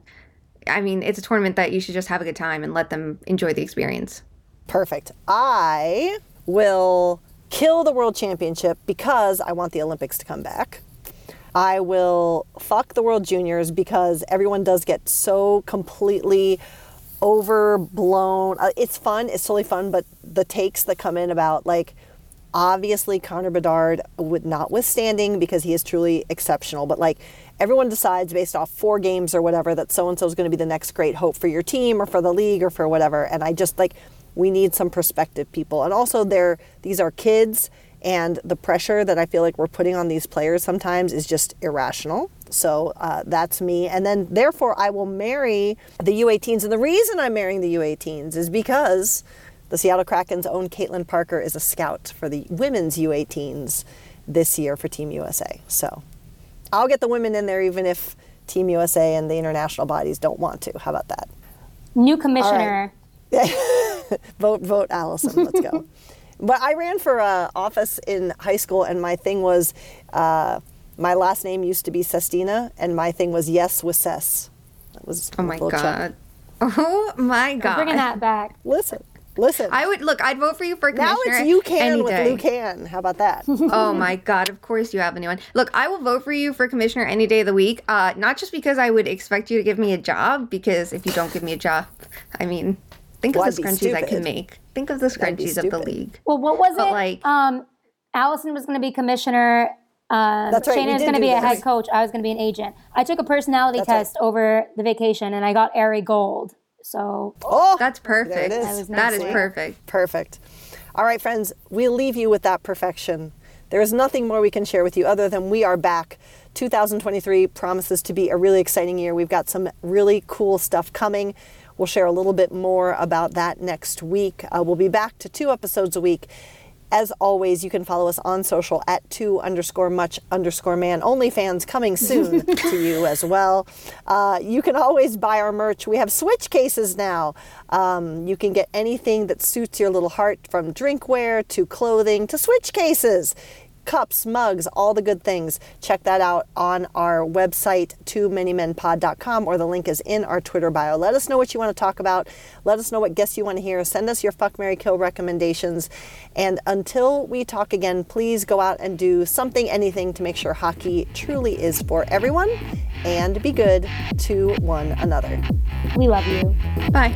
I mean, it's a tournament that you should just have a good time and let them enjoy the experience. Perfect. I will kill the world championship because I want the Olympics to come back. I will fuck the world juniors because everyone does get so completely overblown. Uh, it's fun, it's totally fun, but the takes that come in about like obviously Connor Bedard would notwithstanding because he is truly exceptional, but like everyone decides based off four games or whatever that so and so is going to be the next great hope for your team or for the league or for whatever. And I just like we need some perspective people. And also they're these are kids and the pressure that I feel like we're putting on these players sometimes is just irrational. So uh, that's me. And then therefore I will marry the U18s. And the reason I'm marrying the U18s is because the Seattle Kraken's own Caitlin Parker is a scout for the women's U18s this year for Team USA. So I'll get the women in there even if Team USA and the international bodies don't want to. How about that? New commissioner. vote, vote, Allison. Let's go. but I ran for uh, office in high school, and my thing was uh, my last name used to be Sestina, and my thing was yes with Ses. That was Oh my a little god. Oh my god! I'm god. bringing that back. Listen, listen. I would look. I'd vote for you for commissioner. now it's you can any with day. Lou Can. How about that? oh my god! Of course you have a new one. Look, I will vote for you for commissioner any day of the week. Uh, not just because I would expect you to give me a job, because if you don't give me a job, I mean, think Well, of the I'd scrunchies I stupid. can make. Think of the scrunchies of the league. Well, what was But, it? like- um, Allison was going to be commissioner. Um, That's right, we Shayna was going to do be a this. head coach. I was going to be an agent. I took a personality That's right. test over the vacation, and I got Ari Gold. So Oh, That's perfect. There it is. That was That is perfect. Perfect. All right, friends, we'll leave you with that perfection. There is nothing more we can share with you other than we are back. 2023 promises to be a really exciting year. We've got some really cool stuff coming. We'll share a little bit more about that next week. Uh, we'll be back to two episodes a week. As always, you can follow us on social at two underscore much underscore man. OnlyFans coming soon to you as well. Uh, you can always buy our merch. We have switch cases now. Um, you can get anything that suits your little heart from drinkware to clothing to switch cases. Cups, mugs, all the good things. Check that out on our website, too many men pod.com, or the link is in our Twitter bio. Let us know what you want to talk about. Let us know what guests you want to hear. Send us your fuck, Marry Kill recommendations. And until we talk again, please go out and do something, anything to make sure hockey truly is for everyone and be good to one another. we love you. Bye.